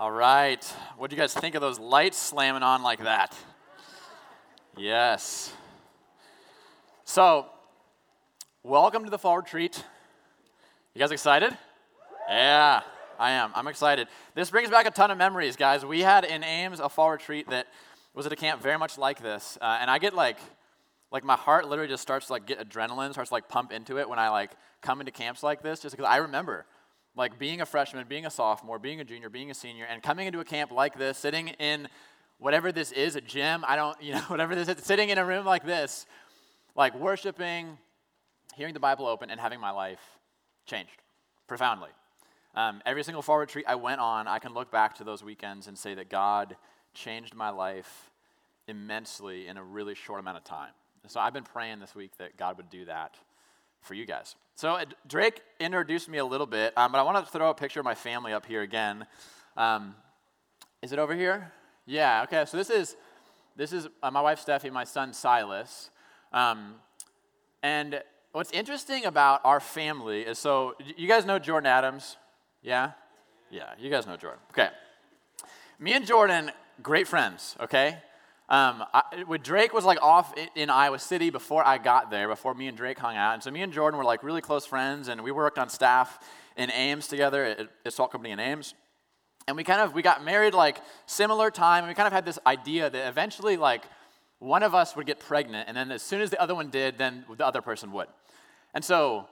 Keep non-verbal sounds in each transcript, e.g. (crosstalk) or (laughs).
All right. What do you guys think of those lights slamming on like that? Yes. So, welcome to the fall retreat. You guys excited? Yeah, I am. I'm excited. This brings back a ton of memories, guys. We had in Ames a fall retreat that was at a camp very much like this, uh, and I get like, like my heart literally just starts to like get adrenaline, starts to like pump into it when I like come into camps like this, just because I remember like being a freshman, being a sophomore, being a junior, being a senior, and coming into a camp like this, sitting in whatever this is, a gym, I don't, (laughs) you know, whatever this is, sitting in a room like this, like worshiping, hearing the Bible open, and having my life changed profoundly. Um, every single fall retreat I went on, I can look back to those weekends and say that God changed my life immensely in a really short amount of time. So I've been praying this week that God would do that for you guys. So uh, Drake introduced me a little bit, um, but I want to throw a picture of my family up here again. Um, is it over here? Yeah. Okay. So this is this is uh, my wife Steffi, my son Silas, um, and what's interesting about our family is so you guys know Jordan Adams, yeah, yeah. You guys know Jordan. Okay. Me and Jordan, great friends. Okay. Um, I, Drake was like off in Iowa City before I got there, before me and Drake hung out. And so me and Jordan were like really close friends, and we worked on staff in Ames together at, at Salt Company in Ames. And we kind of we got married like similar time, and we kind of had this idea that eventually like one of us would get pregnant, and then as soon as the other one did, then the other person would. And so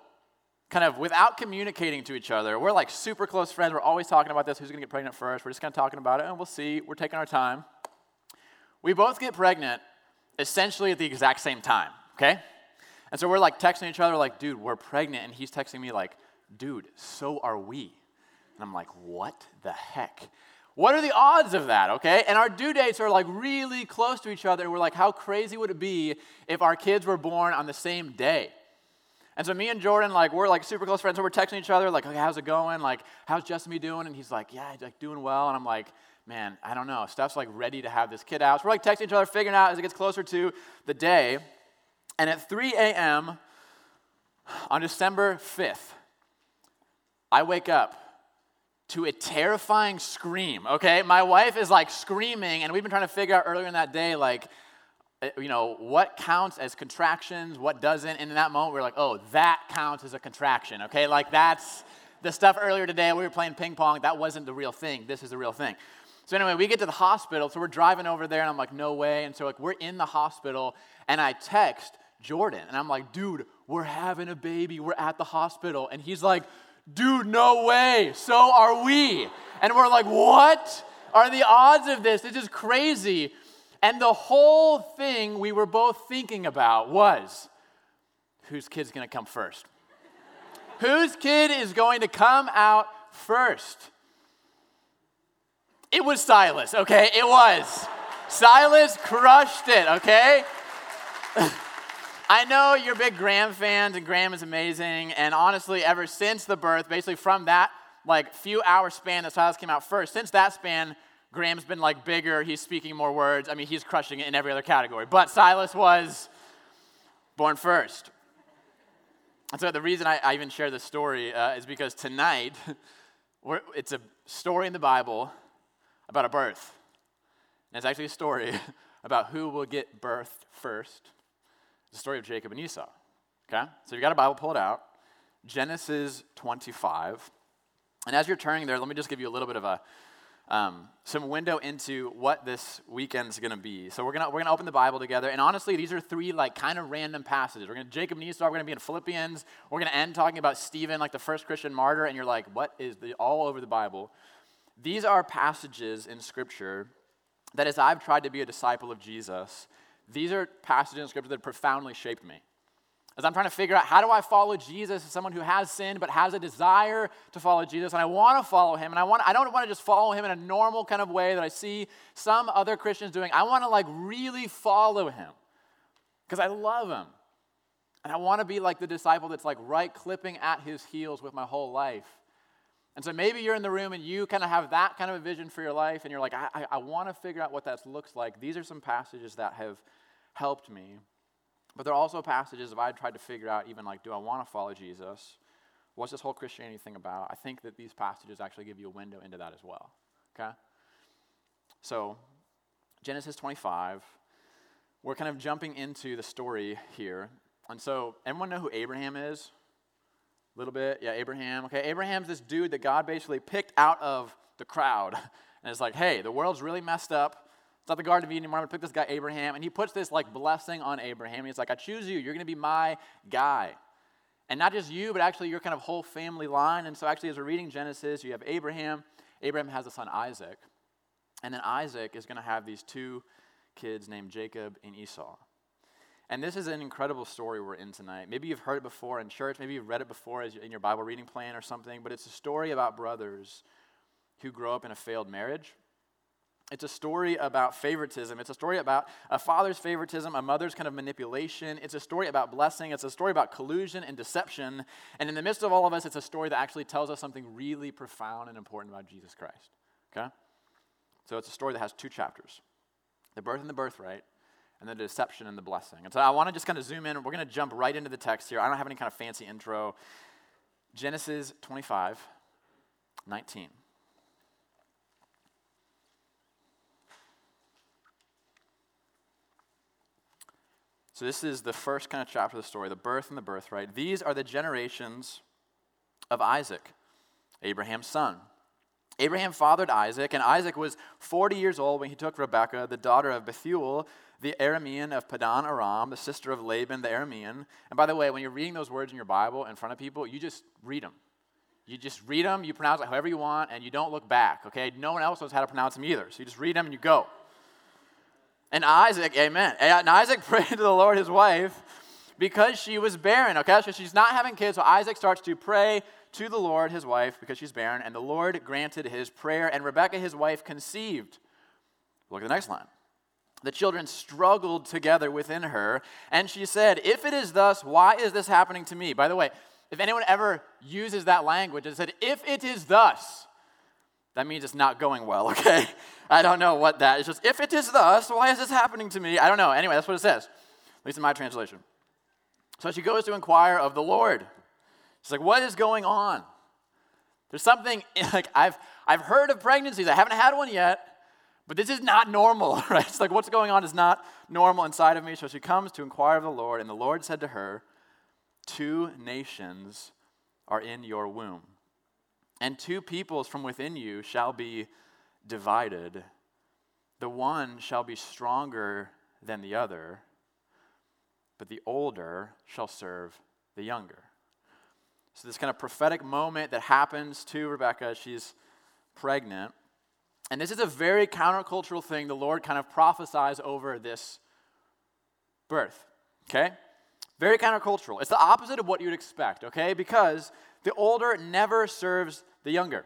kind of without communicating to each other, we're like super close friends. We're always talking about this, who's gonna get pregnant first. We're just kind of talking about it, and we'll see. We're taking our time. We both get pregnant essentially at the exact same time, okay? And so we're like texting each other, like, dude, we're pregnant. And he's texting me, like, dude, so are we. And I'm like, what the heck? What are the odds of that, okay? And our due dates are like really close to each other. And we're like, how crazy would it be if our kids were born on the same day? And so me and Jordan, like, we're like super close friends. So we're texting each other, like, okay, how's it going? Like, how's me doing? And he's like, yeah, like doing well. And I'm like, man, I don't know. Steph's like ready to have this kid out. So we're like texting each other, figuring out as it gets closer to the day. And at 3 a.m. on December 5th, I wake up to a terrifying scream, okay? My wife is like screaming, and we've been trying to figure out earlier in that day, like, eh, you know, what counts as contractions, what doesn't. And in that moment, we are like, oh, that counts as a contraction, okay? Like, that's the stuff earlier today, we were playing ping pong, that wasn't the real thing. This is the real thing. So anyway, we get to the hospital. So we're driving over there, and I'm like, no way. And so like we're in the hospital, and I text Jordan, and I'm like, dude, we're having a baby. We're at the hospital, and he's like, dude, no way. So are we. And we're like, what are the odds of this? This is crazy. And the whole thing we were both thinking about was, whose kid's going to come first? (laughs) whose kid is going to come out first? It was Silas, okay? It was. Silas crushed it, okay? (laughs) I know you're big Graham fans, and Graham is amazing. And honestly, ever since the birth, basically from that like few hour span that Silas came out first, since that span, Graham's been like bigger. He's speaking more words. I mean, he's crushing it in every other category. But Silas was born first. And so the reason I, I even share this story uh, is because tonight, (laughs) it's a story in the Bible about a birth. And it's actually a story (laughs) about who will get birthed first. It's the story of Jacob and Esau. Okay? So you've got a Bible, pull it out. Genesis 25. And as you're turning there, let me just give you a little bit of a um, some window into what this weekend's going to be. So we're going we're gonna open the Bible together. And honestly, these are three like kind of random passages. We're going to Jacob and Esau. We're going to be in Philippians. We're going to end talking about Stephen, like the first Christian martyr. And you're like, what is the, all over the Bible? These are passages in Scripture that, as I've tried to be a disciple of Jesus, these are passages in Scripture that profoundly shaped me. As I'm trying to figure out how do I follow Jesus as someone who has sinned but has a desire to follow Jesus, and I want to follow him, and I want I don't want to just follow him in a normal kind of way that I see some other Christians doing. I want to like really follow him because I love him. And I want to be like the disciple that's like right clipping at his heels with my whole life. And so maybe you're in the room and you kind of have that kind of a vision for your life, and you're like, I, I, I want to figure out what that looks like. These are some passages that have helped me. But there are also passages if I tried to figure out, even like, do I want to follow Jesus? What's this whole Christianity thing about? I think that these passages actually give you a window into that as well. Okay? So, Genesis 25, we're kind of jumping into the story here. And so, everyone know who Abraham is? A little bit? Yeah, Abraham. Okay, Abraham's this dude that God basically picked out of the crowd. (laughs) And it's like, hey, the world's really messed up. It's not the Garden of Eden anymore. I'm going to pick this guy, Abraham. And he puts this like blessing on Abraham. And He's like, I choose you. You're going to be my guy. And not just you, but actually your kind of whole family line. And so, actually, as we're reading Genesis, you have Abraham. Abraham has a son, Isaac. And then Isaac is going to have these two kids named Jacob and Esau. And this is an incredible story we're in tonight. Maybe you've heard it before in church, maybe you've read it before in your Bible reading plan or something, but it's a story about brothers who grow up in a failed marriage. It's a story about favoritism. It's a story about a father's favoritism, a mother's kind of manipulation. It's a story about blessing. It's a story about collusion and deception. And in the midst of all of us, it's a story that actually tells us something really profound and important about Jesus Christ. Okay? So it's a story that has two chapters the birth and the birthright, and the deception and the blessing. And so I want to just kind of zoom in. We're going to jump right into the text here. I don't have any kind of fancy intro. Genesis 25, 19. So, this is the first kind of chapter of the story the birth and the birthright. These are the generations of Isaac, Abraham's son. Abraham fathered Isaac, and Isaac was 40 years old when he took Rebekah, the daughter of Bethuel, the Aramean of Padan Aram, the sister of Laban the Aramean. And by the way, when you're reading those words in your Bible in front of people, you just read them. You just read them, you pronounce it however you want, and you don't look back, okay? No one else knows how to pronounce them either. So you just read them and you go. And Isaac, amen. And Isaac (laughs) prayed to the Lord his wife because she was barren. Okay, so she's not having kids. So Isaac starts to pray to the Lord his wife because she's barren, and the Lord granted his prayer, and Rebekah his wife conceived. Look at the next line. The children struggled together within her, and she said, If it is thus, why is this happening to me? By the way, if anyone ever uses that language, and said, If it is thus, that means it's not going well, (laughs) okay? I don't know what that is. Just, if it is thus, why is this happening to me? I don't know. Anyway, that's what it says, at least in my translation. So she goes to inquire of the Lord. She's like, what is going on? There's something, (laughs) like, I've, I've heard of pregnancies. I haven't had one yet, but this is not normal, (laughs) right? It's like, what's going on is not normal inside of me. So she comes to inquire of the Lord, and the Lord said to her, Two nations are in your womb and two peoples from within you shall be divided. The one shall be stronger than the other, but the older shall serve the younger. So, this kind of prophetic moment that happens to Rebecca, she's pregnant. And this is a very countercultural thing the Lord kind of prophesies over this birth. Okay? Very countercultural. It's the opposite of what you'd expect, okay? Because the older never serves the younger,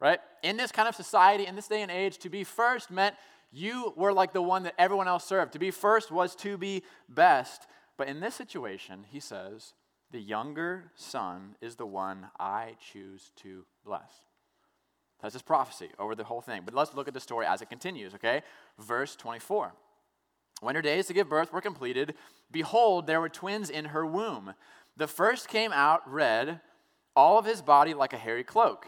right? In this kind of society, in this day and age, to be first meant you were like the one that everyone else served. To be first was to be best. But in this situation, he says, the younger son is the one I choose to bless. That's his prophecy over the whole thing. But let's look at the story as it continues, okay? Verse 24. When her days to give birth were completed, behold, there were twins in her womb. The first came out red, all of his body like a hairy cloak.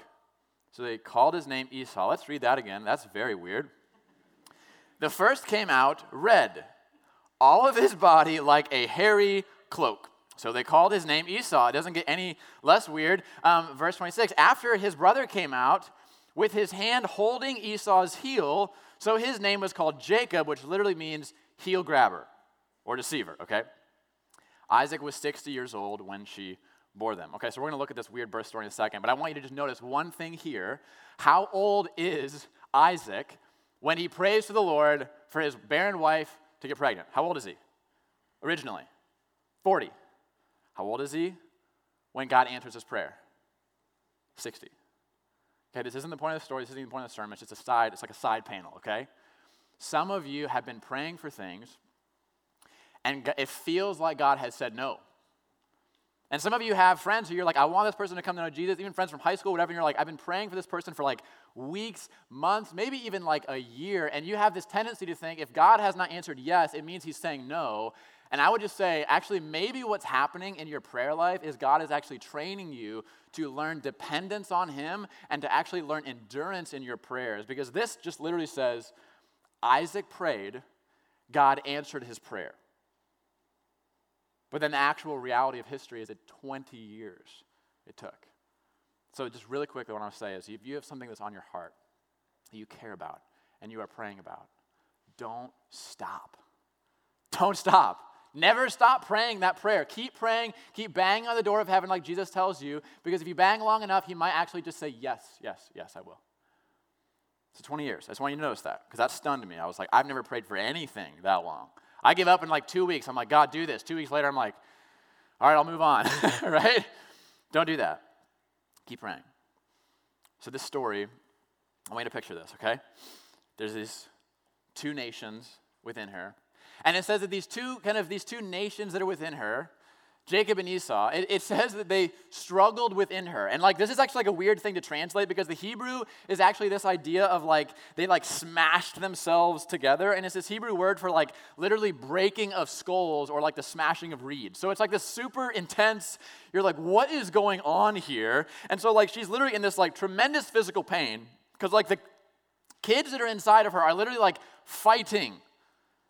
So they called his name Esau. Let's read that again. That's very weird. The first came out red, all of his body like a hairy cloak. So they called his name Esau. It doesn't get any less weird. Um, verse 26 After his brother came out with his hand holding Esau's heel, so his name was called Jacob, which literally means heel grabber or deceiver, okay? Isaac was 60 years old when she bore them. Okay, so we're going to look at this weird birth story in a second, but I want you to just notice one thing here. How old is Isaac when he prays to the Lord for his barren wife to get pregnant? How old is he? Originally, 40. How old is he when God answers his prayer? 60. Okay, this isn't the point of the story, this isn't the point of the sermon, it's just a side, it's like a side panel, okay? Some of you have been praying for things, and it feels like God has said no. And some of you have friends who you're like, I want this person to come to know Jesus, even friends from high school, whatever. And you're like, I've been praying for this person for like weeks, months, maybe even like a year. And you have this tendency to think if God has not answered yes, it means he's saying no. And I would just say, actually, maybe what's happening in your prayer life is God is actually training you to learn dependence on him and to actually learn endurance in your prayers. Because this just literally says Isaac prayed, God answered his prayer. But then the actual reality of history is that 20 years it took. So, just really quickly, what I want to say is if you have something that's on your heart that you care about and you are praying about, don't stop. Don't stop. Never stop praying that prayer. Keep praying, keep banging on the door of heaven like Jesus tells you, because if you bang long enough, he might actually just say, Yes, yes, yes, I will. So 20 years. I just want you to notice that, because that stunned me. I was like, I've never prayed for anything that long. I give up in like two weeks. I'm like, God, do this. Two weeks later, I'm like, all right, I'll move on, (laughs) right? Don't do that. Keep praying. So, this story, I want you to picture this, okay? There's these two nations within her. And it says that these two, kind of these two nations that are within her, Jacob and Esau, it, it, says that they struggled within her. And like this is actually like a weird thing to translate because the Hebrew is actually this idea of like they like smashed themselves together. And it's this Hebrew word for like literally breaking of skulls or like the smashing of reeds. So it's like this super intense, you're like, what is going on here? And so like she's literally in this like tremendous physical pain because like the kids that are inside of her are literally like fighting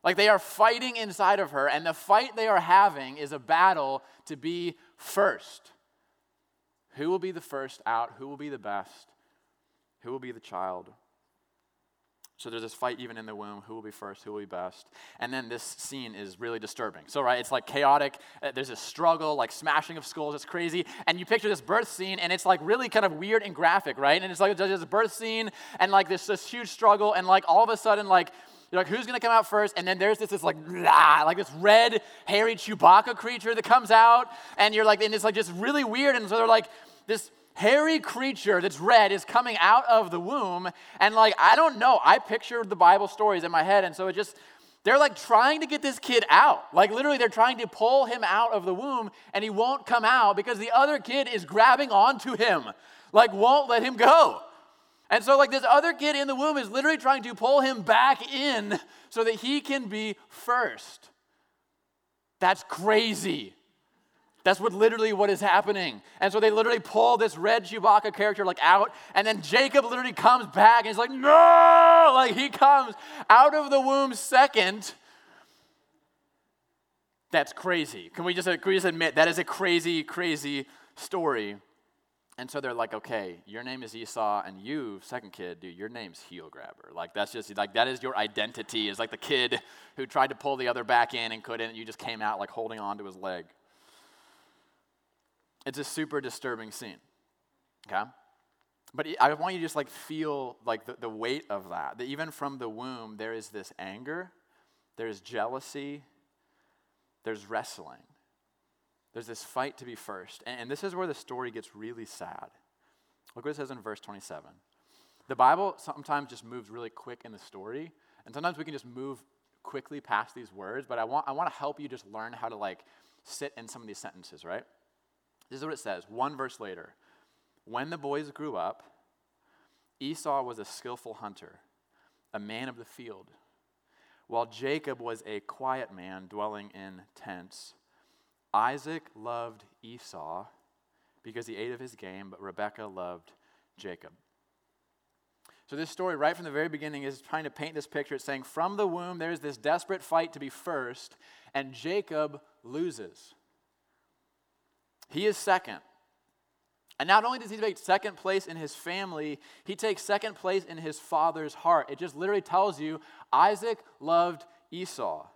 like they are fighting inside of her, and the fight they are having is a battle to be first. Who will be the first out? Who will be the best? Who will be the child? So there's this fight even in the womb. Who will be first? Who will be best? And then this scene is really disturbing. So, right, it's like chaotic. Uh, there's a struggle, like smashing of skulls. It's crazy. And you picture this birth scene, and it's like really kind of weird and graphic, right? And it's like there's this birth scene, and like this, this huge struggle, and like all of a sudden, like you're like, who's gonna come out first? And then there's this, this like, blah, like this red, hairy Chewbacca creature that comes out, and you're like, and it's like just really weird. And so they're like, this hairy creature that's red is coming out of the womb. And like, I don't know, I pictured the Bible stories in my head, and so it just, they're like trying to get this kid out. Like, literally, they're trying to pull him out of the womb, and he won't come out because the other kid is grabbing onto him, like, won't let him go. And so, like, this other kid in the womb is literally trying to pull him back in so that he can be first. That's crazy. That's what literally what is happening. And so they literally pull this red Chewbacca character like out, and then Jacob literally comes back and he's like, no! Like he comes out of the womb second. That's crazy. Can we just, can we just admit that is a crazy, crazy story? And so they're like, okay, your name is Esau, and you, second kid, dude, your name's heel grabber. Like that's just like that is your identity. Is like the kid who tried to pull the other back in and couldn't, and you just came out like holding on to his leg. It's a super disturbing scene. Okay? But I want you to just like feel like the, the weight of that. That even from the womb, there is this anger, there's jealousy, there's wrestling. There's this fight to be first. And, and this is where the story gets really sad. Look what it says in verse 27. The Bible sometimes just moves really quick in the story, and sometimes we can just move quickly past these words, but I want, I want to help you just learn how to like sit in some of these sentences, right? This is what it says, one verse later. When the boys grew up, Esau was a skillful hunter, a man of the field, while Jacob was a quiet man dwelling in tents. Isaac loved Esau because he ate of his game, but Rebekah loved Jacob. So, this story, right from the very beginning, is trying to paint this picture. It's saying from the womb, there's this desperate fight to be first, and Jacob loses. He is second. And not only does he take second place in his family, he takes second place in his father's heart. It just literally tells you Isaac loved Esau.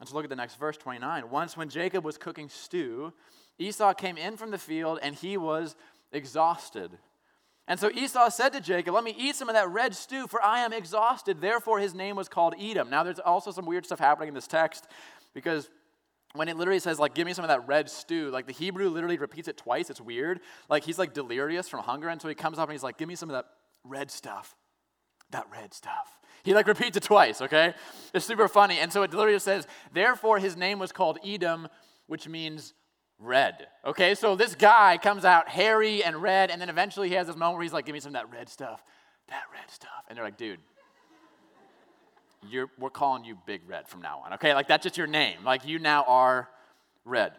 Let's look at the next verse 29. Once, when Jacob was cooking stew, Esau came in from the field and he was exhausted. And so Esau said to Jacob, Let me eat some of that red stew, for I am exhausted. Therefore, his name was called Edom. Now, there's also some weird stuff happening in this text because when it literally says, like, give me some of that red stew, like the Hebrew literally repeats it twice. It's weird. Like, he's like delirious from hunger. And so he comes up and he's like, Give me some of that red stuff. That red stuff. He like repeats it twice, okay? It's super funny. And so it literally says, therefore his name was called Edom, which means red. Okay, so this guy comes out hairy and red, and then eventually he has this moment where he's like, Give me some of that red stuff, that red stuff. And they're like, Dude, you're, we're calling you Big Red from now on. Okay, like that's just your name. Like you now are red.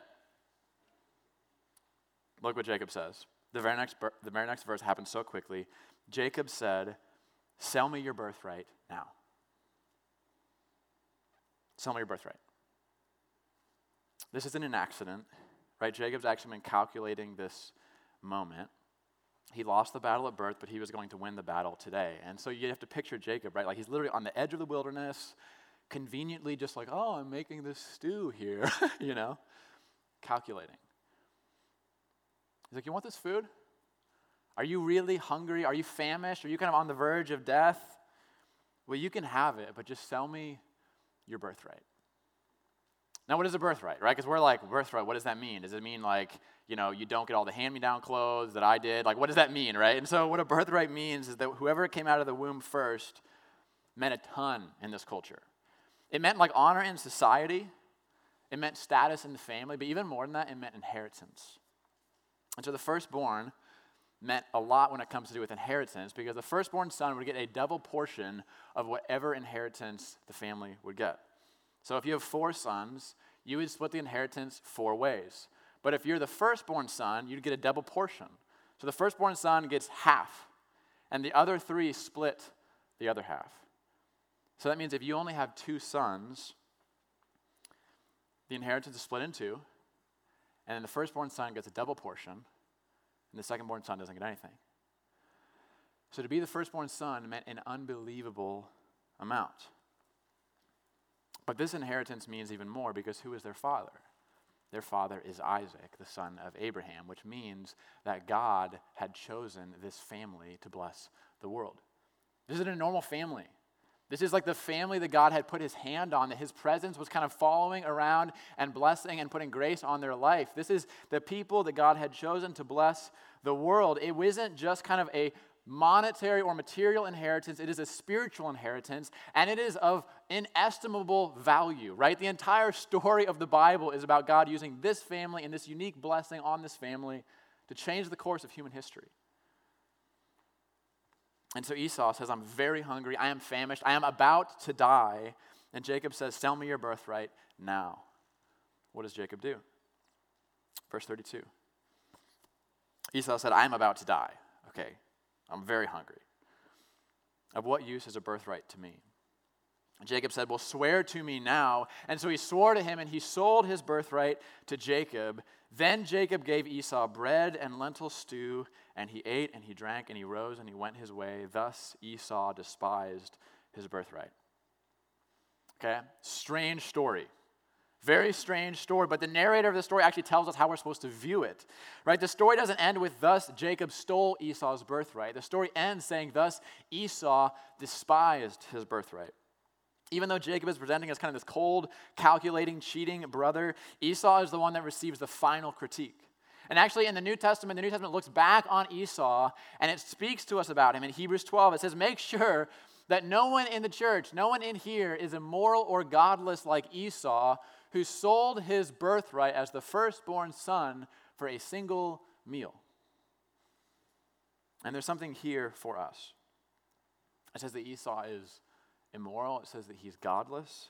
Look what Jacob says. The very next, the very next verse happens so quickly. Jacob said, Sell me your birthright now. Sell me your birthright. This isn't an accident, right? Jacob's actually been calculating this moment. He lost the battle at birth, but he was going to win the battle today. And so you have to picture Jacob, right? Like he's literally on the edge of the wilderness, conveniently just like, oh, I'm making this stew here, (laughs) you know, calculating. He's like, You want this food? Are you really hungry? Are you famished? Are you kind of on the verge of death? Well, you can have it, but just sell me your birthright. Now, what is a birthright, right? Because we're like, birthright, what does that mean? Does it mean like, you know, you don't get all the hand me down clothes that I did? Like, what does that mean, right? And so, what a birthright means is that whoever came out of the womb first meant a ton in this culture. It meant like honor in society, it meant status in the family, but even more than that, it meant inheritance. And so, the firstborn meant a lot when it comes to do with inheritance because the firstborn son would get a double portion of whatever inheritance the family would get. So if you have four sons, you would split the inheritance four ways. But if you're the firstborn son, you'd get a double portion. So the firstborn son gets half, and the other three split the other half. So that means if you only have two sons, the inheritance is split in two, and then the firstborn son gets a double portion, and the secondborn son doesn't get anything. So to be the firstborn son meant an unbelievable amount. But this inheritance means even more because who is their father? Their father is Isaac, the son of Abraham, which means that God had chosen this family to bless the world. This isn't a normal family. This is like the family that God had put his hand on, that his presence was kind of following around and blessing and putting grace on their life. This is the people that God had chosen to bless the world. It wasn't just kind of a monetary or material inheritance, it is a spiritual inheritance, and it is of inestimable value, right? The entire story of the Bible is about God using this family and this unique blessing on this family to change the course of human history. And so Esau says, I'm very hungry. I am famished. I am about to die. And Jacob says, Sell me your birthright now. What does Jacob do? Verse 32. Esau said, I am about to die. Okay, I'm very hungry. Of what use is a birthright to me? Jacob said, Well, swear to me now. And so he swore to him, and he sold his birthright to Jacob. Then Jacob gave Esau bread and lentil stew, and he ate and he drank, and he rose and he went his way. Thus Esau despised his birthright. Okay? Strange story. Very strange story, but the narrator of the story actually tells us how we're supposed to view it. Right? The story doesn't end with thus Jacob stole Esau's birthright. The story ends saying thus Esau despised his birthright. Even though Jacob is presenting as kind of this cold, calculating, cheating brother, Esau is the one that receives the final critique. And actually, in the New Testament, the New Testament looks back on Esau and it speaks to us about him. In Hebrews 12, it says, Make sure that no one in the church, no one in here is immoral or godless like Esau, who sold his birthright as the firstborn son for a single meal. And there's something here for us. It says that Esau is immoral, it says that he's godless.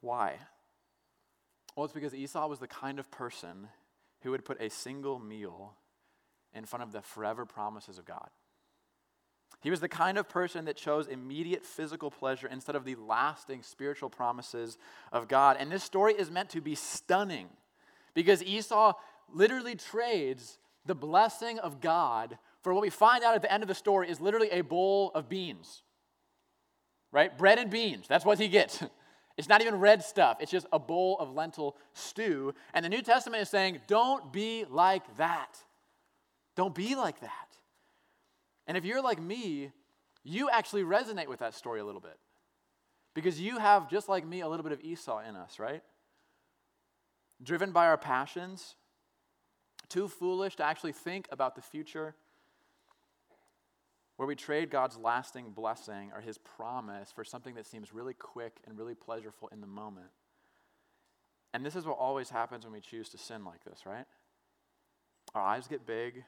Why? Well, it's because Esau was the kind of person who would put a single meal in front of the forever promises of God. He was the kind of person that chose immediate physical pleasure instead of the lasting spiritual promises of God. And this story is meant to be stunning because Esau literally trades the blessing of God for what we find out at the end of the story is literally a bowl of beans. Right? Bread and beans. That's what he gets. (laughs) It's not even red stuff, it's just a bowl of lentil stew. And the New Testament is saying, don't be like that. Don't be like that. And if you're like me, you actually resonate with that story a little bit. Because you have, just like me, a little bit of Esau in us, right? Driven by our passions, too foolish to actually think about the future, where we trade God's lasting blessing or his promise for something that seems really quick and really pleasurable in the moment. And this is what always happens when we choose to sin like this, right? Our eyes get big,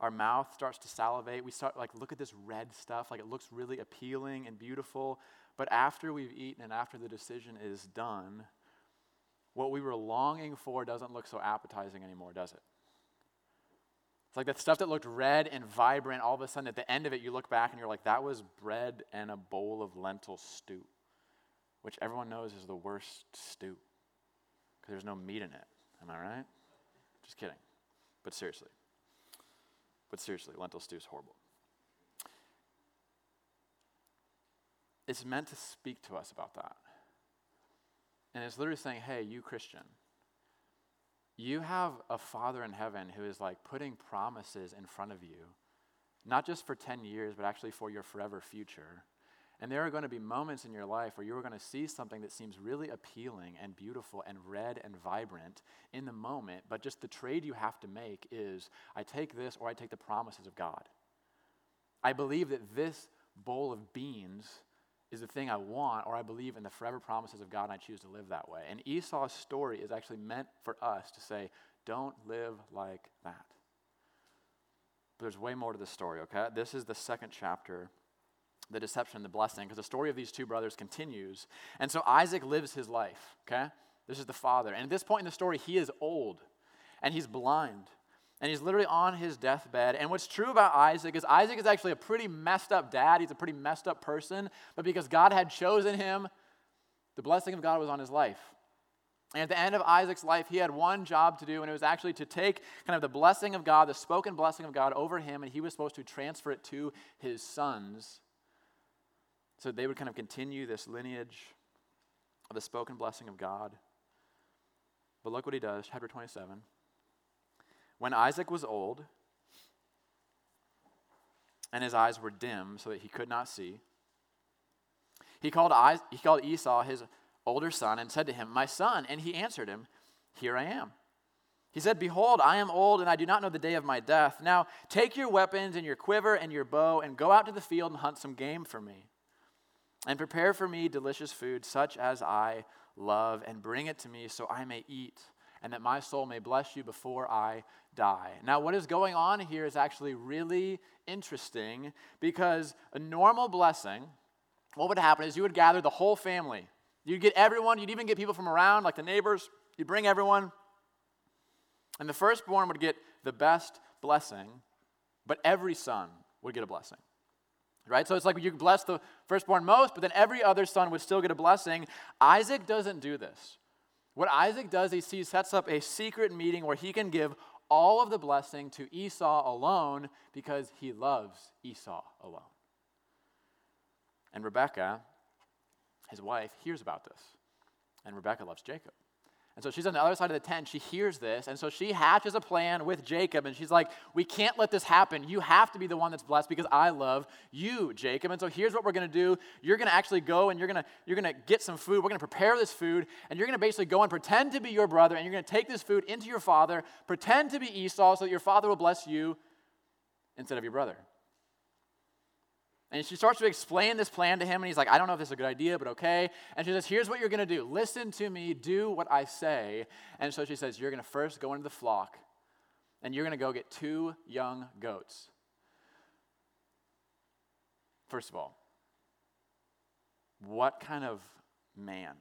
our mouth starts to salivate. We start like look at this red stuff, like it looks really appealing and beautiful, but after we've eaten and after the decision is done, what we were longing for doesn't look so appetizing anymore, does it? It's like that stuff that looked red and vibrant, all of a sudden at the end of it, you look back and you're like, that was bread and a bowl of lentil stew, which everyone knows is the worst stew because there's no meat in it. Am I right? Just kidding. But seriously. But seriously, lentil stew is horrible. It's meant to speak to us about that. And it's literally saying, hey, you Christian, you have a Father in heaven who is like putting promises in front of you, not just for 10 years, but actually for your forever future. And there are going to be moments in your life where you are going to see something that seems really appealing and beautiful and red and vibrant in the moment, but just the trade you have to make is I take this or I take the promises of God. I believe that this bowl of beans is the thing I want, or I believe in the forever promises of God and I choose to live that way. And Esau's story is actually meant for us to say, don't live like that. But there's way more to the story, okay? This is the second chapter the deception, and the blessing, because the story of these two brothers continues. And so Isaac lives his life, okay? This is the father. And at this point in the story, he is old and he's blind and he's literally on his deathbed. And what's true about Isaac is Isaac is actually a pretty messed up dad. He's a pretty messed up person, but because God had chosen him, the blessing of God was on his life. And at the end of Isaac's life, he had one job to do, and it was actually to take kind of the blessing of God, the spoken blessing of God over him, and he was supposed to transfer it to his sons so they would kind of continue this lineage of the spoken blessing of God. But look what he does, chapter 27. When Isaac was old, and his eyes were dim so that he could not see, he called, he called Esau, his older son, and said to him, My son. And he answered him, Here I am. He said, Behold, I am old, and I do not know the day of my death. Now take your weapons and your quiver and your bow, and go out to the field and hunt some game for me. And prepare for me delicious food, such as I love, and bring it to me so I may eat, and that my soul may bless you before I die. Now, what is going on here is actually really interesting because a normal blessing, what would happen is you would gather the whole family. You'd get everyone, you'd even get people from around, like the neighbors, you'd bring everyone. And the firstborn would get the best blessing, but every son would get a blessing. Right? So it's like you bless the firstborn most, but then every other son would still get a blessing. Isaac doesn't do this. What Isaac does is he sets up a secret meeting where he can give all of the blessing to Esau alone because he loves Esau alone. And Rebecca, his wife, hears about this. And Rebecca loves Jacob. And so she's on the other side of the tent. She hears this. And so she hatches a plan with Jacob. And she's like, We can't let this happen. You have to be the one that's blessed because I love you, Jacob. And so here's what we're going to do. You're going to actually go and you're going to you're going to get some food. We're going to prepare this food. And you're going to basically go and pretend to be your brother. And you're going to take this food into your father, pretend to be Esau so that your father will bless you instead of your brother. And she starts to explain this plan to him, and he's like, I don't know if this is a good idea, but okay. And she says, Here's what you're going to do listen to me, do what I say. And so she says, You're going to first go into the flock, and you're going to go get two young goats. First of all, what kind of man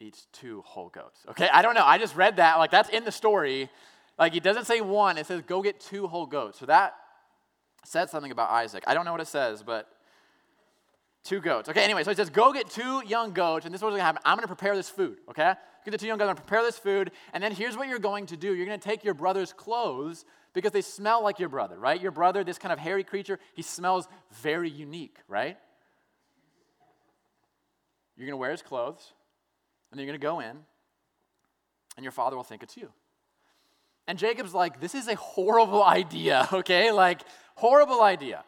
eats two whole goats? Okay, I don't know. I just read that. Like, that's in the story. Like, it doesn't say one, it says go get two whole goats. So that said something about Isaac. I don't know what it says, but two goats. Okay, anyway, so it says, go get two young goats, and this is what's gonna happen. I'm gonna prepare this food, okay? Get the two young goats, I'm gonna prepare this food, and then here's what you're going to do. You're gonna take your brother's clothes because they smell like your brother, right? Your brother, this kind of hairy creature, he smells very unique, right? You're gonna wear his clothes, and then you're gonna go in, and your father will think it's you. And Jacob's like, this is a horrible (laughs) idea, okay? Like, horrible idea.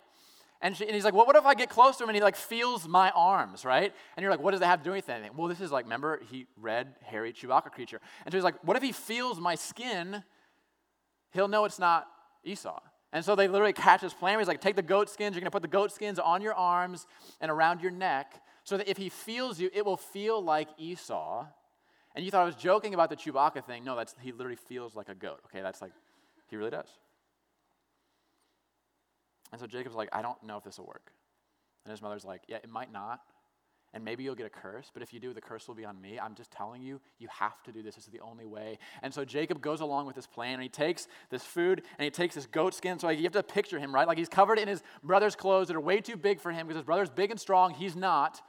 And, she, and, he's like, well, what if I get close to him and he like feels my arms, right? And you're like, what does that have to do with anything? Well, this is like, remember, he red, hairy Chewbacca creature. And so he's like, what if he feels my skin? He'll know it's not Esau. And so they literally catch his plan. He's like, take the goat skins. You're going to put the goat skins on your arms and around your neck so that if he feels you, it will feel like Esau. And you thought I was joking about the Chewbacca thing. No, that's he literally feels like a goat. Okay, that's like he really does. And so Jacob's like, I don't know if this will work. And his mother's like, Yeah, it might not. And maybe you'll get a curse, but if you do, the curse will be on me. I'm just telling you, you have to do this. This is the only way. And so Jacob goes along with this plan, and he takes this food and he takes this goat skin. So like, you have to picture him, right? Like he's covered in his brother's clothes that are way too big for him because his brother's big and strong. He's not.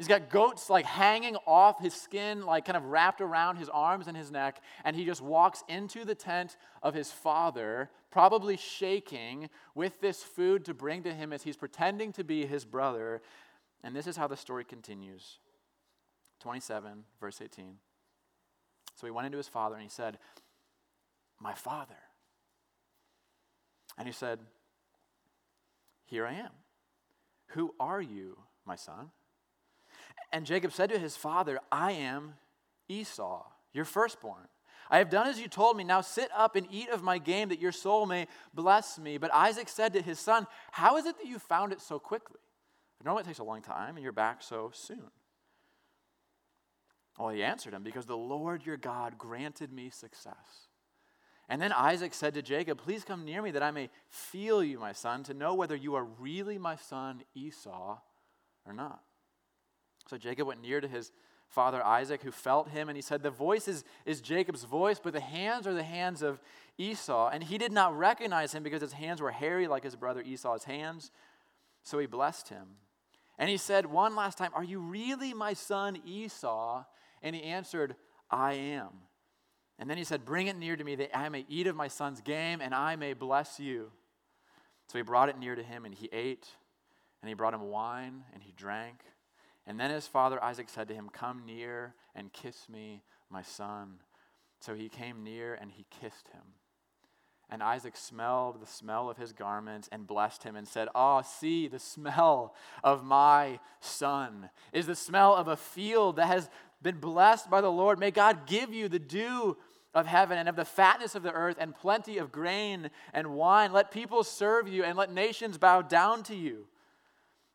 He's got goats like hanging off his skin, like kind of wrapped around his arms and his neck, and he just walks into the tent of his father, probably shaking with this food to bring to him as he's pretending to be his brother. And this is how the story continues 27, verse 18. So he went into his father and he said, My father. And he said, Here I am. Who are you, my son? And Jacob said to his father, I am Esau, your firstborn. I have done as you told me. Now sit up and eat of my game, that your soul may bless me. But Isaac said to his son, How is it that you found it so quickly? Normally it takes a long time, and you're back so soon. Well, he answered him, Because the Lord your God granted me success. And then Isaac said to Jacob, Please come near me that I may feel you, my son, to know whether you are really my son Esau or not. So Jacob went near to his father Isaac, who felt him, and he said, The voice is, is Jacob's voice, but the hands are the hands of Esau. And he did not recognize him because his hands were hairy like his brother Esau's hands. So he blessed him. And he said one last time, Are you really my son Esau? And he answered, I am. And then he said, Bring it near to me that I may eat of my son's game and I may bless you. So he brought it near to him and he ate, and he brought him wine and he drank. And then his father Isaac said to him, Come near and kiss me, my son. So he came near and he kissed him. And Isaac smelled the smell of his garments and blessed him and said, Ah, oh, see, the smell of my son is the smell of a field that has been blessed by the Lord. May God give you the dew of heaven and of the fatness of the earth and plenty of grain and wine. Let people serve you and let nations bow down to you.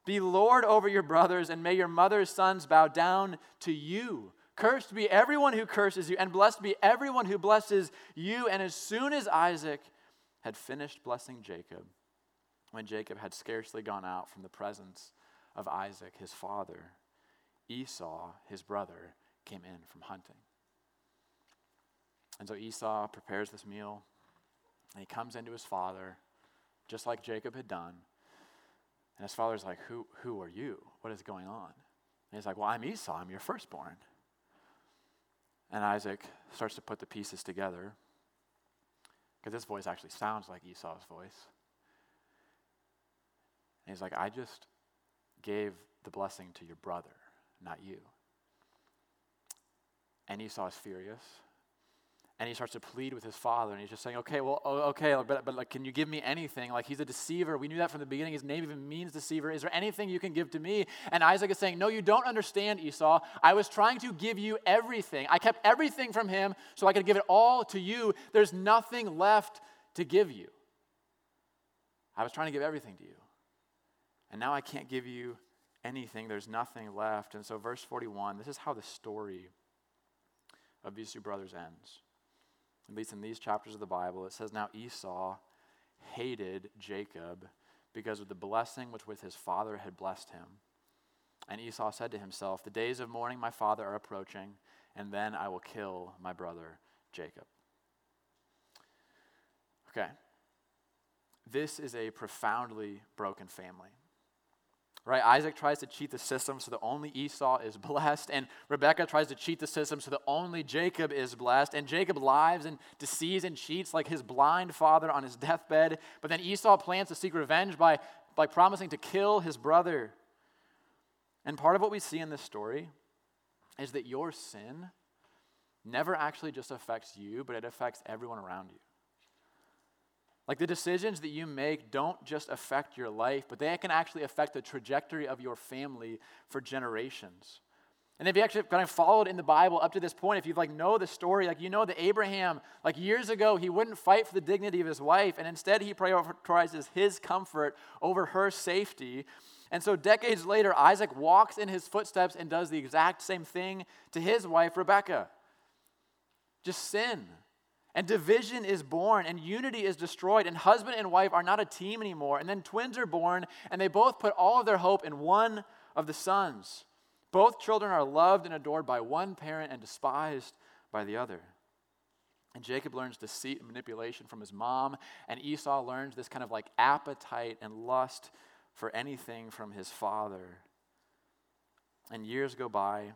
Be Lord over your brothers, and may your mother's sons bow down to you. Cursed be everyone who curses you, and blessed be everyone who blesses you. And as soon as Isaac had finished blessing Jacob, when Jacob had scarcely gone out from the presence of Isaac, his father, Esau, his brother, came in from hunting. And so Esau prepares this meal, and he comes into his father, just like Jacob had done. And his father's like, Who, who are you? What is going on? And he's like, Well, I'm Esau. I'm your firstborn. And Isaac starts to put the pieces together because this voice actually sounds like Esau's voice. And he's like, I just gave the blessing to your brother, not you. And Esau is furious and he starts to plead with his father and he's just saying okay well okay but, but like can you give me anything? Like he's a deceiver. We knew that from the beginning. His name even means deceiver. Is there anything you can give to me? And isaac is saying no you don't understand esau. I was trying to give you everything. I kept everything from him so i could give it all to you. There's nothing left to give you. I was trying to give everything to you. And now i can't give you anything. There's nothing left. And so verse 41 this is how the story of these two brothers ends at least in these chapters of the Bible, it says, Now Esau hated Jacob because of the blessing which with his father had blessed him. And Esau said to himself, The days of mourning my father are approaching, and then I will kill my brother Jacob. Okay. This is a profoundly broken family right? Isaac tries to cheat the system so that only Esau is (laughs) blessed, and Rebecca tries to cheat the system so that only Jacob is blessed, and Jacob lies and deceives and cheats like his blind father on his deathbed, but then Esau plans to seek revenge by, by promising to kill his brother. And part of what we see in this story is that your sin never actually just affects you, but it affects everyone around you. Like the decisions that you make don't just affect your life, but they can actually affect the trajectory of your family for generations. And if you actually kind of followed in the Bible up to this point, if you like know the story, like you know that Abraham, like years ago, he wouldn't fight for the dignity of his wife, and instead he prioritizes his comfort over her safety. And so decades later, Isaac walks in his footsteps and does the exact same thing to his wife, Rebecca. Just sin. And division is born, and unity is destroyed, and husband and wife are not a team anymore. And then twins are born, and they both put all of their hope in one of the sons. Both children are loved and adored by one parent and despised by the other. And Jacob learns deceit and manipulation from his mom, and Esau learns this kind of like appetite and lust for anything from his father. And years go by,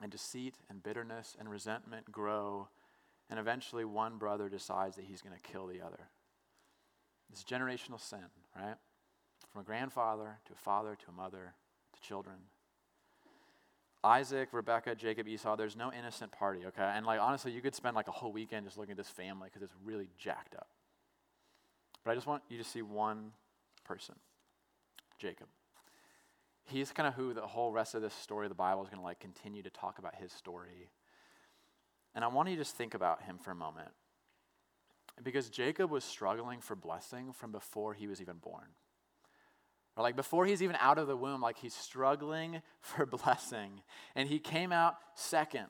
and deceit and bitterness and resentment grow, and eventually one brother decides that he's going to kill the other. This generational sin, right? From a grandfather to a father to a mother to children. Isaac, Rebecca, Jacob, Esau, there's no innocent party, okay? And like honestly, you could spend like a whole weekend just looking at this family because it's really jacked up. But I just want you to see one person. Jacob. He's kind of who the whole rest of this story of the Bible is going to like continue to talk about his story. And I want you to just think about him for a moment. Because Jacob was struggling for blessing from before he was even born. Or like before he's even out of the womb, like he's struggling (laughs) for blessing. And he came out second.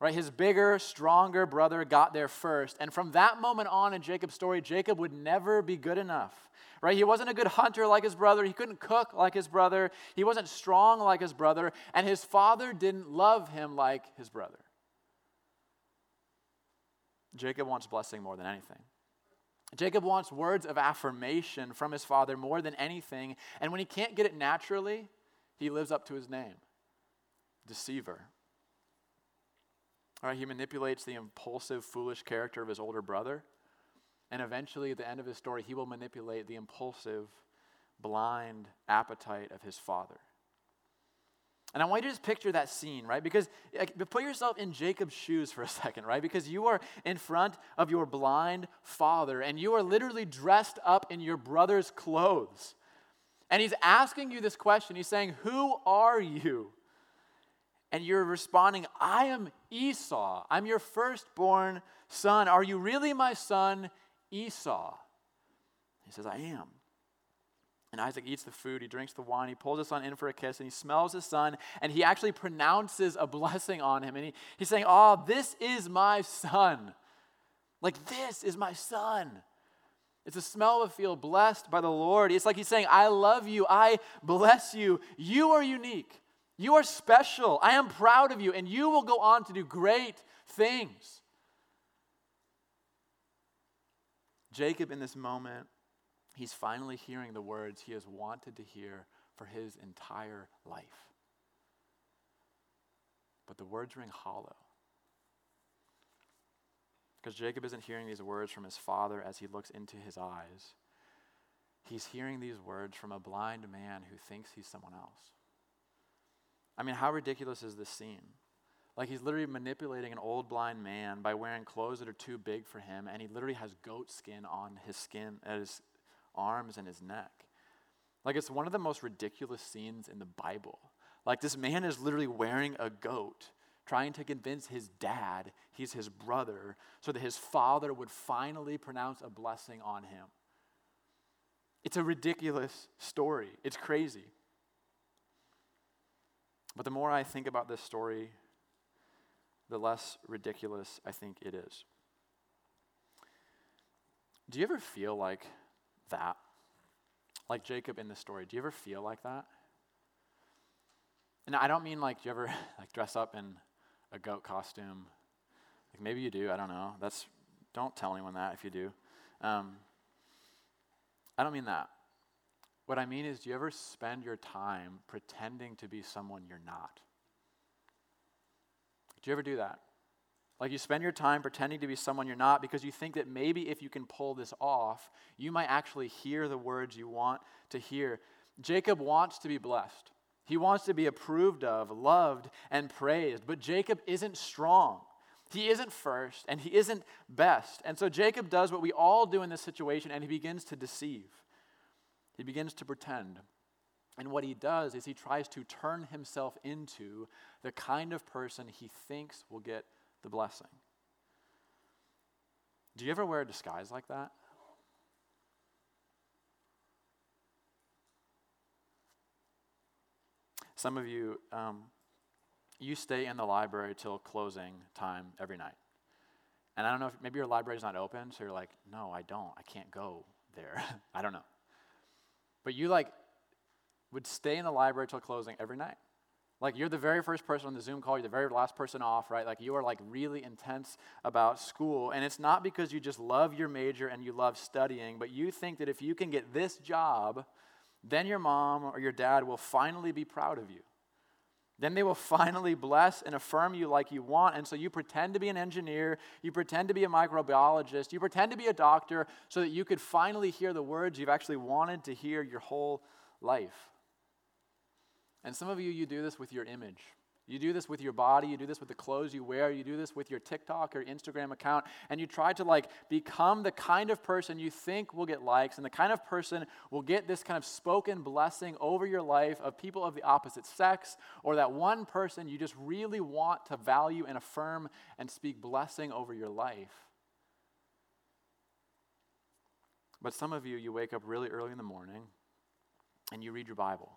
Right? His bigger, stronger brother got there first. And from that moment on in Jacob's story, Jacob would never be good enough. Right? He wasn't a good hunter like his brother. He couldn't cook like his brother. He wasn't strong like his brother. And his father didn't love him like his brother. Jacob wants blessing more than anything. Jacob wants words of affirmation from his father more than anything. And when he can't get it naturally, he lives up to his name deceiver. All right, he manipulates the impulsive, foolish character of his older brother. And eventually, at the end of his story, he will manipulate the impulsive, blind appetite of his father. And I want you to just picture that scene, right? Because like, put yourself in Jacob's shoes for a (laughs) second, right? Because you are in front of your blind father and you are literally dressed up in your brother's clothes. And he's asking you this question. He's saying, Who are you? And you're responding, I am Esau. I'm your firstborn son. Are you really my son, Esau? He says, I am. And Isaac eats the food, he drinks the wine, he pulls his son in for a kiss, and he smells his son, and he actually pronounces a (laughs) blessing on him. And he, he's saying, Oh, this is my son. Like, this is my son. It's a smell of a field blessed by the Lord. It's like he's saying, I love you, I bless you. You are unique, you are special. I am proud of you, and you will go on to do great things. Jacob, in this moment, he's finally hearing the words he has wanted to hear for his entire life. But the words ring hollow. Because Jacob isn't hearing these words from his father as he looks into his eyes. He's hearing these words from a blind man who thinks he's someone else. I mean, how ridiculous is this scene? Like he's literally manipulating an old blind man by wearing clothes that are too big for him, and he literally has goat skin on his skin, uh, his arms and his neck. Like it's one of the most ridiculous scenes in the Bible. Like this man is literally wearing a goat, trying to convince his dad he's his brother so that his father would finally pronounce a blessing on him. It's a ridiculous story. It's crazy. But the more I think about this story, the less ridiculous I think it is. Do you ever feel like that? Like Jacob in the story, do you ever feel like that? And I don't mean like, do you ever (laughs) like dress up in a goat costume? Like maybe you do, I don't know. That's, don't tell anyone that if you do. Um, I don't mean that. What I mean is, do you ever spend your time pretending to be someone you're not? Do you ever do that? Like you spend your time pretending to be someone you're not because you think that maybe if you can pull this off, you might actually hear the words you want to hear. Jacob wants to be blessed. He wants to be approved of, loved, and praised. But Jacob isn't strong. He isn't first, and he isn't best. And so Jacob does what we all do in this situation, and he begins to deceive. He begins to pretend. And what he does is he tries to turn himself into the kind of person he thinks will get the blessing. Do you ever wear a disguise like that? Some of you, um, you stay in the library till closing time every night. And I don't know if maybe your library's not open, so you're like, no, I don't. I can't go there. (laughs) I don't know. But you like would stay in the library till closing every night. Like you're the very first person on the Zoom call, you're the very last person off, right? Like you are like really intense about school. And it's not because you just love your major and you love studying, but you think that if you can get this job, then your mom or your dad will finally be proud of you. Then they will finally bless and affirm you like you want. And so you pretend to be an engineer, you pretend to be a microbiologist, you pretend to be a doctor so that you could finally hear the words you've actually wanted to hear your whole life. And some of you, you do this with your image. You do this with your body, you do this with the clothes you wear, you do this with your TikTok or Instagram account, and you try to like become the kind of person you think will get likes and the kind of person will get this kind of spoken blessing over your life of people of the opposite sex or that one person you just really want to value and affirm and speak blessing over your life. But some of you, you wake up really early in the morning and you read your Bible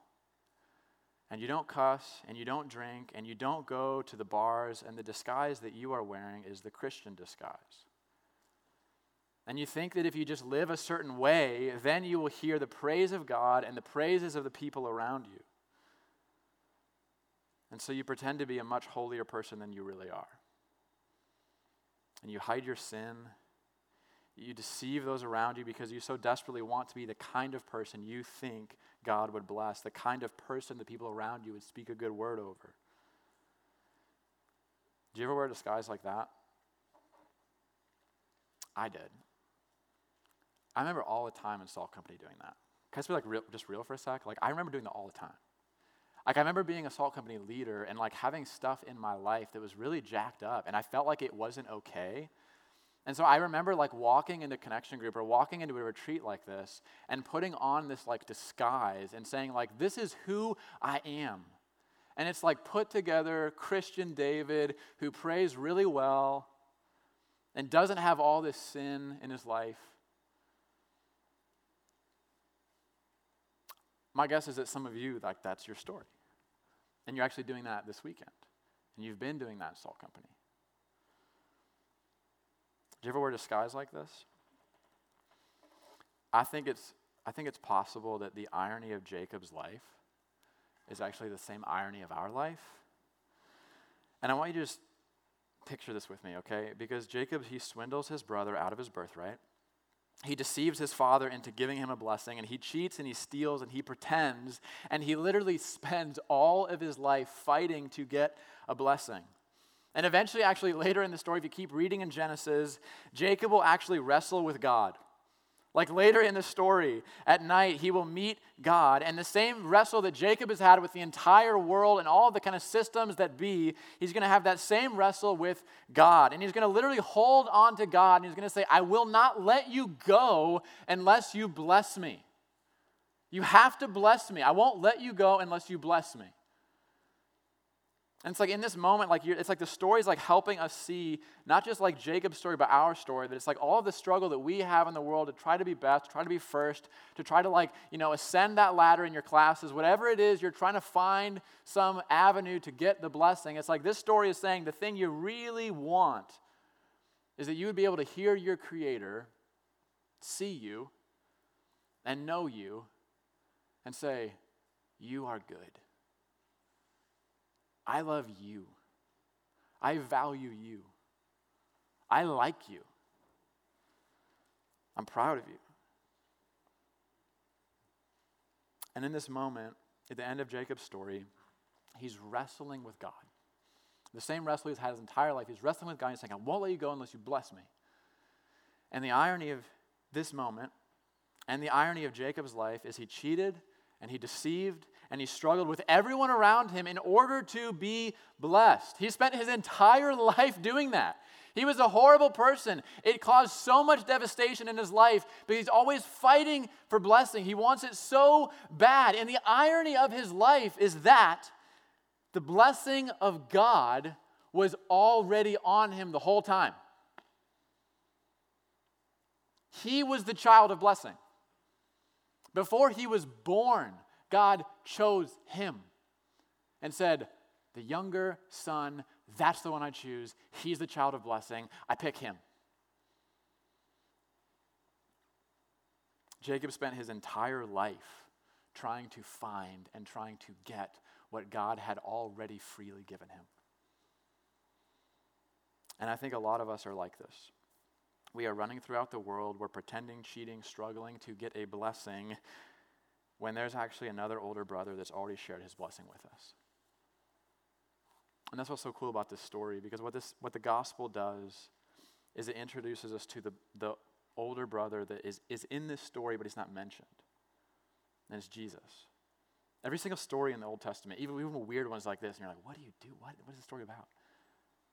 and you don't cuss, and you don't drink, and you don't go to the bars, and the disguise that you are wearing is the Christian disguise. And you think that if you just live a certain way, then you will hear the praise of God and the praises of the people around you. And so you pretend to be a much holier person than you really are. And you hide your sin you deceive those around you because you so desperately want to be the kind of person you think God would bless, the kind of person the people around you would speak a good word over. Do you ever wear a disguise like that? I did. I remember all the time in Salt Company doing that. Can I just be like real, just real for a sec? Like I remember doing that all the time. Like I remember being a Salt Company leader and like having stuff in my life that was really jacked up, and I felt like it wasn't okay. And so I remember like walking into connection group or walking into a retreat like this and putting on this like disguise and saying like this is who I am. And it's like put together Christian David who prays really well and doesn't have all this sin in his life. My guess is that some of you like that's your story. And you're actually doing that this weekend. And you've been doing that at Salt Company. Do you ever wear disguise like this? I think it's I think it's possible that the irony of Jacob's life is actually the same irony of our life. And I want you to just picture this with me, okay? Because Jacob, he swindles his brother out of his birthright. He deceives his father into giving him a blessing, and he cheats and he steals and he pretends, and he literally spends all of his life fighting to get a blessing. And eventually, actually, later in the story, if you keep reading in Genesis, Jacob will actually wrestle with God. Like later in the story, at night, he will meet God. And the same wrestle that Jacob has had with the entire world and all the kind of systems that be, he's going to have that same wrestle with God. And he's going to literally hold on to God and he's going to say, I will not let you go unless you bless me. You have to bless me. I won't let you go unless you bless me. And it's like in this moment, like it's like the story is like helping us see not just like Jacob's story, but our story. That it's like all of the struggle that we have in the world to try to be best, to try to be first, to try to like you know ascend that ladder in your classes, whatever it is, you're trying to find some avenue to get the blessing. It's like this story is saying the thing you really want is that you would be able to hear your Creator, see you, and know you, and say, "You are good." I love you. I value you. I like you. I'm proud of you. And in this moment, at the end of Jacob's story, he's wrestling with God. The same wrestle he's had his entire life. He's wrestling with God and saying, I won't let you go unless you bless me. And the irony of this moment and the irony of Jacob's life is he cheated and he deceived and he struggled with everyone around him in order to be blessed. He spent his entire (laughs) life doing that. He was a horrible person. It caused so much devastation in his life, but he's always fighting for blessing. He wants it so bad. And the irony of his life is that the blessing of God was already on him the whole time. He was the child of blessing. Before he was born, God chose him and said, The younger son, that's the one I choose. He's the child of blessing. I pick him. Jacob spent his entire life trying to find and trying to get what God had already freely given him. And I think a lot of us are like this. We are running throughout the world, we're pretending, cheating, struggling to get a blessing when there's actually another older brother that's already shared his blessing with us. And that's what's so cool about this story because what, this, what the gospel does is it introduces us to the, the older brother that is, is in this story, but he's not mentioned. And it's Jesus. Every single story in the Old Testament, even, even weird ones like this, and you're like, what do you do? What, what is the story about?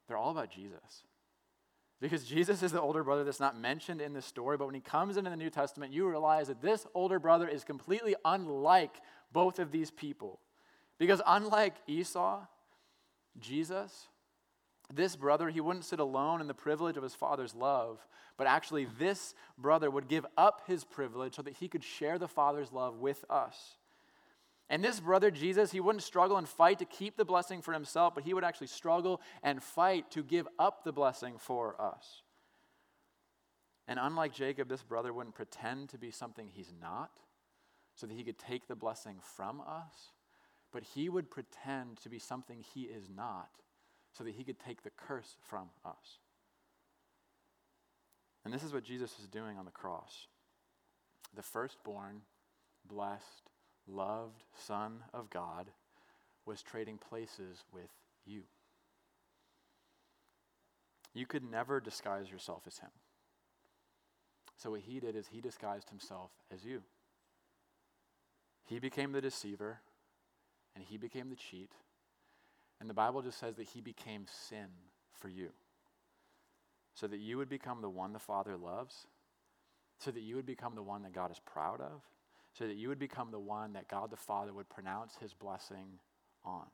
They're all about Jesus. Because Jesus is the older brother that's not mentioned in the story, but when he comes into the New Testament, you realize that this older brother is completely unlike both of these people. Because unlike Esau, Jesus, this brother, he wouldn't sit alone in the privilege of his father's love, but actually, this brother would give up his privilege so that he could share the father's love with us. And this brother, Jesus, he wouldn't struggle and fight to keep the blessing for himself, but he would actually struggle and fight to give up the blessing for us. And unlike Jacob, this brother wouldn't pretend to be something he's not so that he could take the blessing from us, but he would pretend to be something he is not so that he could take the curse from us. And this is what Jesus is doing on the cross. The firstborn, blessed, loved Son of God was trading places with you. You could never disguise yourself as him. So, what he did is he disguised himself as you. He became the deceiver, and he became the cheat. And the Bible just says that he became sin for you. So that you would become the one the Father loves, so that you would become the one that God is proud of, so that you would become the one that God the Father would pronounce his blessing on.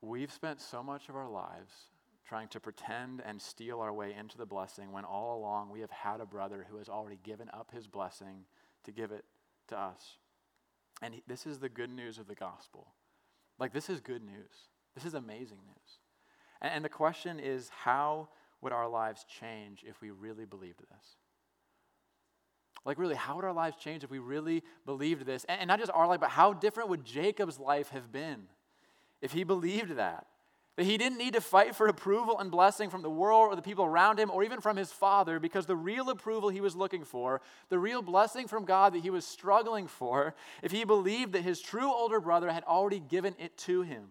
We've spent so much of our lives trying to pretend and steal our way into the blessing when all along we have had a brother who has already given up his blessing to give it to us. And this is the good news of the gospel. Like, this is good news. This is amazing news. And the question is how would our lives change if we really believed this? Like, really, how would our lives change if we really believed this? And, and not just our life, but how different would Jacob's life have been if he believed that? That he didn't need to fight for approval and blessing from the world or the people around him or even from his father because the real approval he was looking for, the real blessing from God that he was struggling for, if he believed that his true older brother had already given it to him,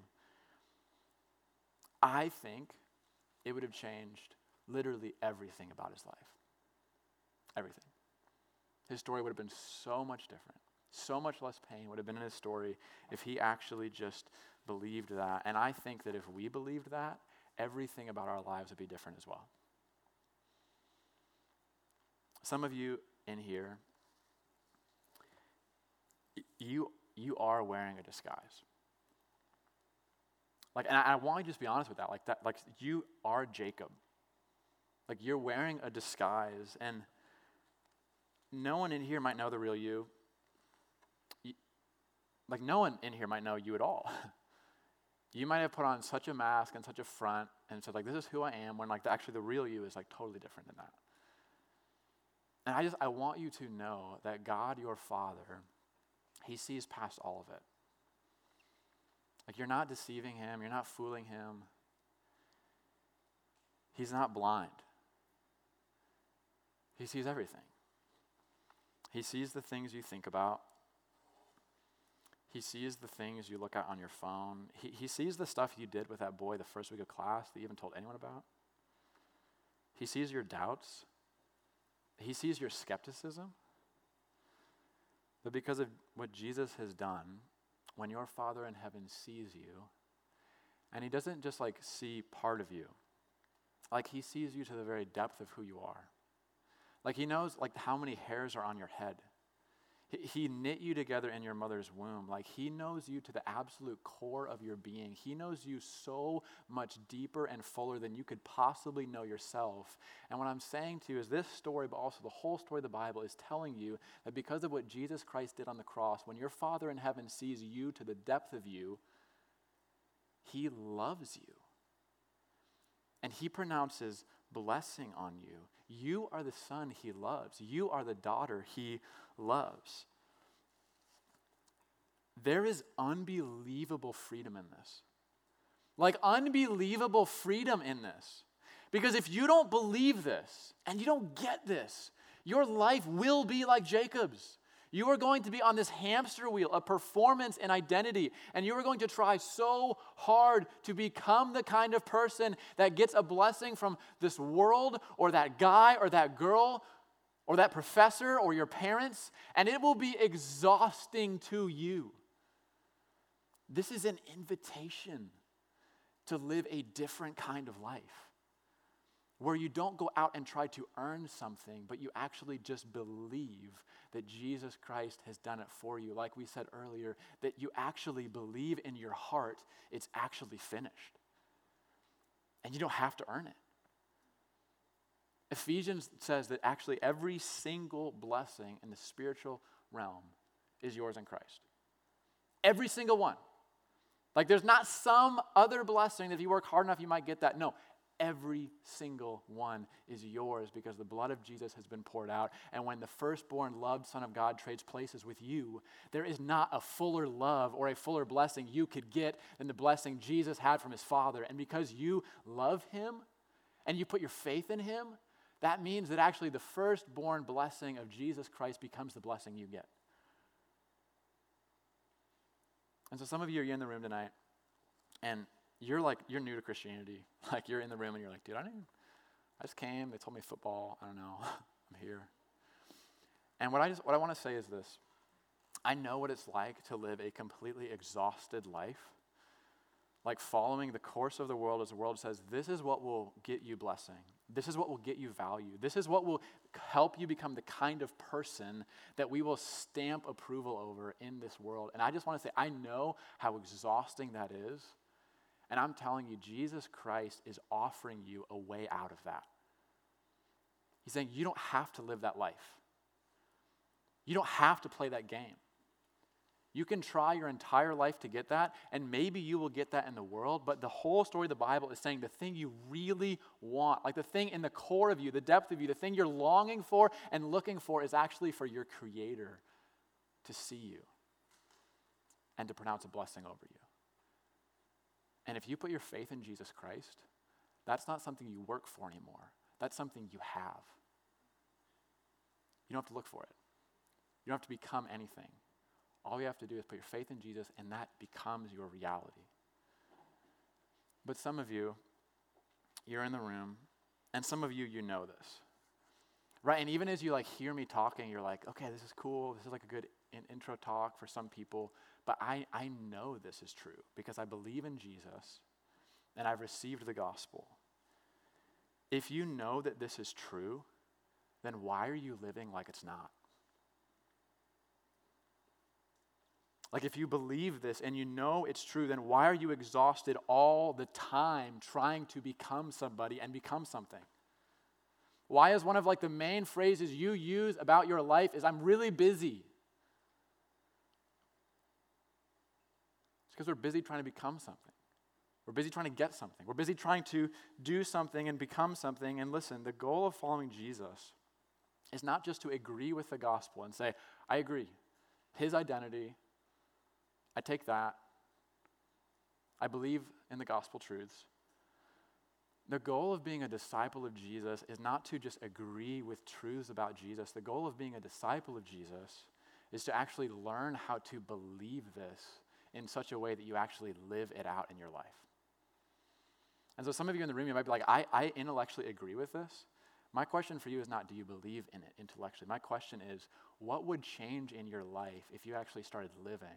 I think it would have changed literally everything about his life. Everything. His story would have been so much different. So much less pain would have been in his story if he actually just believed that. And I think that if we believed that, everything about our lives would be different as well. Some of you in here, you, you are wearing a disguise. Like, and I, I want to just be honest with that. Like that, like you are Jacob. Like you're wearing a disguise, and no one in here might know the real you. Like, no one in here might know you at all. (laughs) you might have put on such a mask and such a front and said, like, this is who I am, when, like, the, actually the real you is, like, totally different than that. And I just, I want you to know that God, your Father, He sees past all of it. Like, you're not deceiving Him, you're not fooling Him. He's not blind, He sees everything. He sees the things you think about. He sees the things you look at on your phone. He, he sees the stuff you did with that boy the first week of class that you haven't told anyone about. He sees your doubts. He sees your skepticism. But because of what Jesus has done, when your Father in heaven sees you And he doesn't just like see part of you. Like he sees you to the very depth of who you are. Like he knows like how many hairs are on your head. He he knit you together in your mother's womb. Like he knows you to the absolute core of your being. He knows you so much deeper and fuller than you could possibly know yourself. And what I'm saying to you is this story, but also the whole story of the Bible, is telling you that because of what Jesus Christ did on the cross, when your Father in heaven sees you to the depth of you, he loves you. And he pronounces blessing on you. You are the son he loves. You are the daughter he loves. There is unbelievable freedom in this. Like, unbelievable freedom in this. Because if you don't believe this and you don't get this, your life will be like Jacob's. You are going to be on this hamster wheel of performance and identity, and you are going to try so hard to become the kind of person that gets a blessing from this world or that guy or that girl or that professor or your parents, and it will be exhausting to you. This is an invitation to live a different kind of life where you don't go out and try to earn something, but you actually just believe that Jesus Christ has done it for you. Like we said earlier, that you actually believe in your heart it's actually finished. And you don't have to earn it. Ephesians says that actually every single blessing in the spiritual realm is yours in Christ. Every single one. Like there's not some other blessing that if you work hard enough you might get that. No, Every single one is yours because the blood of Jesus has been poured out. And when the firstborn loved Son of God trades places with you, there is not a fuller love or a fuller blessing you could get than the blessing Jesus had from his Father. And because you love him and you put your faith in him, that means that actually the firstborn blessing of Jesus Christ becomes the blessing you get. And so some of you are in the room tonight, and you're like, you're new to Christianity. (laughs) Like, you're in the room and you're like, dude, I didn't, I just came, they told me football, I don't know, (laughs) I'm here. And what I just, what I want to say is this I know what it's like to live a completely exhausted life, like following the course of the world as the world says, this is what will get you blessing. This is what will get you value. This is what will help you become the kind of person that we will stamp approval over in this world. And I just want to say, I know how exhausting that is. And I'm telling you, Jesus Christ is offering you a way out of that. He's saying you don't have to live that life, you don't have to play that game. You can try your entire life to get that, and maybe you will get that in the world, but the whole story of the Bible is saying the thing you really want, like the thing in the core of you, the depth of you, the thing you're longing for and looking for, is actually for your Creator to see you and to pronounce a blessing over you. And if you put your faith in Jesus Christ, that's not something you work for anymore. That's something you have. You don't have to look for it. You don't have to become anything. All you have to do is put your faith in Jesus, and that becomes your reality. But some of you, you're in the room, and some of you, you know this. Right? And even as you like hear me talking, you're like, okay, this is cool. This is like a good in- intro talk for some people. But I, I know this is true because I believe in Jesus and I've received the gospel. If you know that this is true, then why are you living like it's not? Like, if you believe this and you know it's true, then why are you exhausted all the time trying to become somebody and become something? Why is one of like the main phrases you use about your life is I'm really busy. Because we're busy trying to become something. We're busy trying to get something. We're busy trying to do something and become something. And listen, the goal of following Jesus is not just to agree with the gospel and say, I agree. His identity, I take that. I believe in the gospel truths. The goal of being a disciple of Jesus is not to just agree with truths about Jesus. The goal of being a disciple of Jesus is to actually learn how to believe this in such a way that you actually live it out in your life. And so some of you in the room, you might be like, I, I intellectually agree with this. My question for you is not, do you believe in it intellectually? My question is, what would change in your life if you actually started living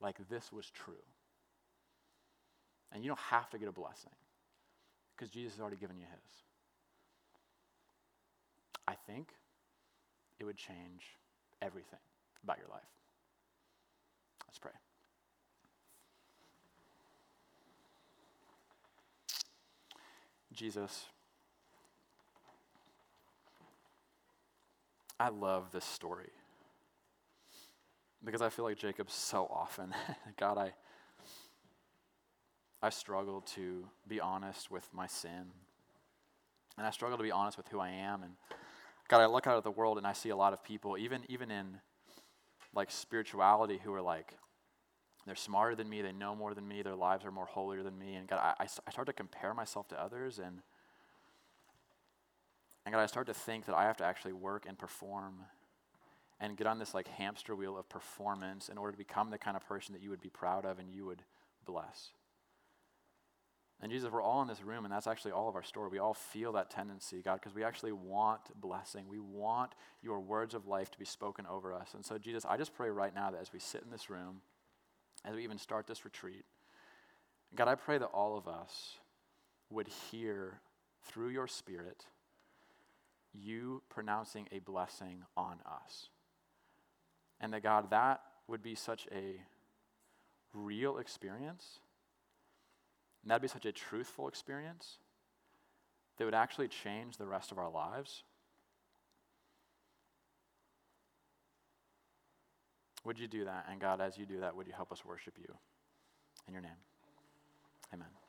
like this was true? And you don't have to get a blessing because Jesus has already given you his. I think it would change everything about your life. Let's pray. Jesus, I love this story because I feel like Jacob so often. (laughs) God, I, I struggle to be honest with my sin. And I struggle to be honest with who I am. And God, I look out at the world and I see a lot of people, even, even in like spirituality, who are like, they're smarter than me, they know more than me, their lives are more holier than me. And God, I, I start to compare myself to others. And, and God, I start to think that I have to actually work and perform and get on this like hamster wheel of performance in order to become the kind of person that you would be proud of and you would bless. And Jesus, we're all in this room, and that's actually all of our story. We all feel that tendency, God, because we actually want blessing. We want your words of life to be spoken over us. And so, Jesus, I just pray right now that as we sit in this room, as we even start this retreat, God, I pray that all of us would hear through your Spirit you pronouncing a blessing on us. And that, God, that would be such a real experience and that'd be such a truthful experience that would actually change the rest of our lives. Would you do that? And God, as you do that, would you help us worship you? In your name, amen.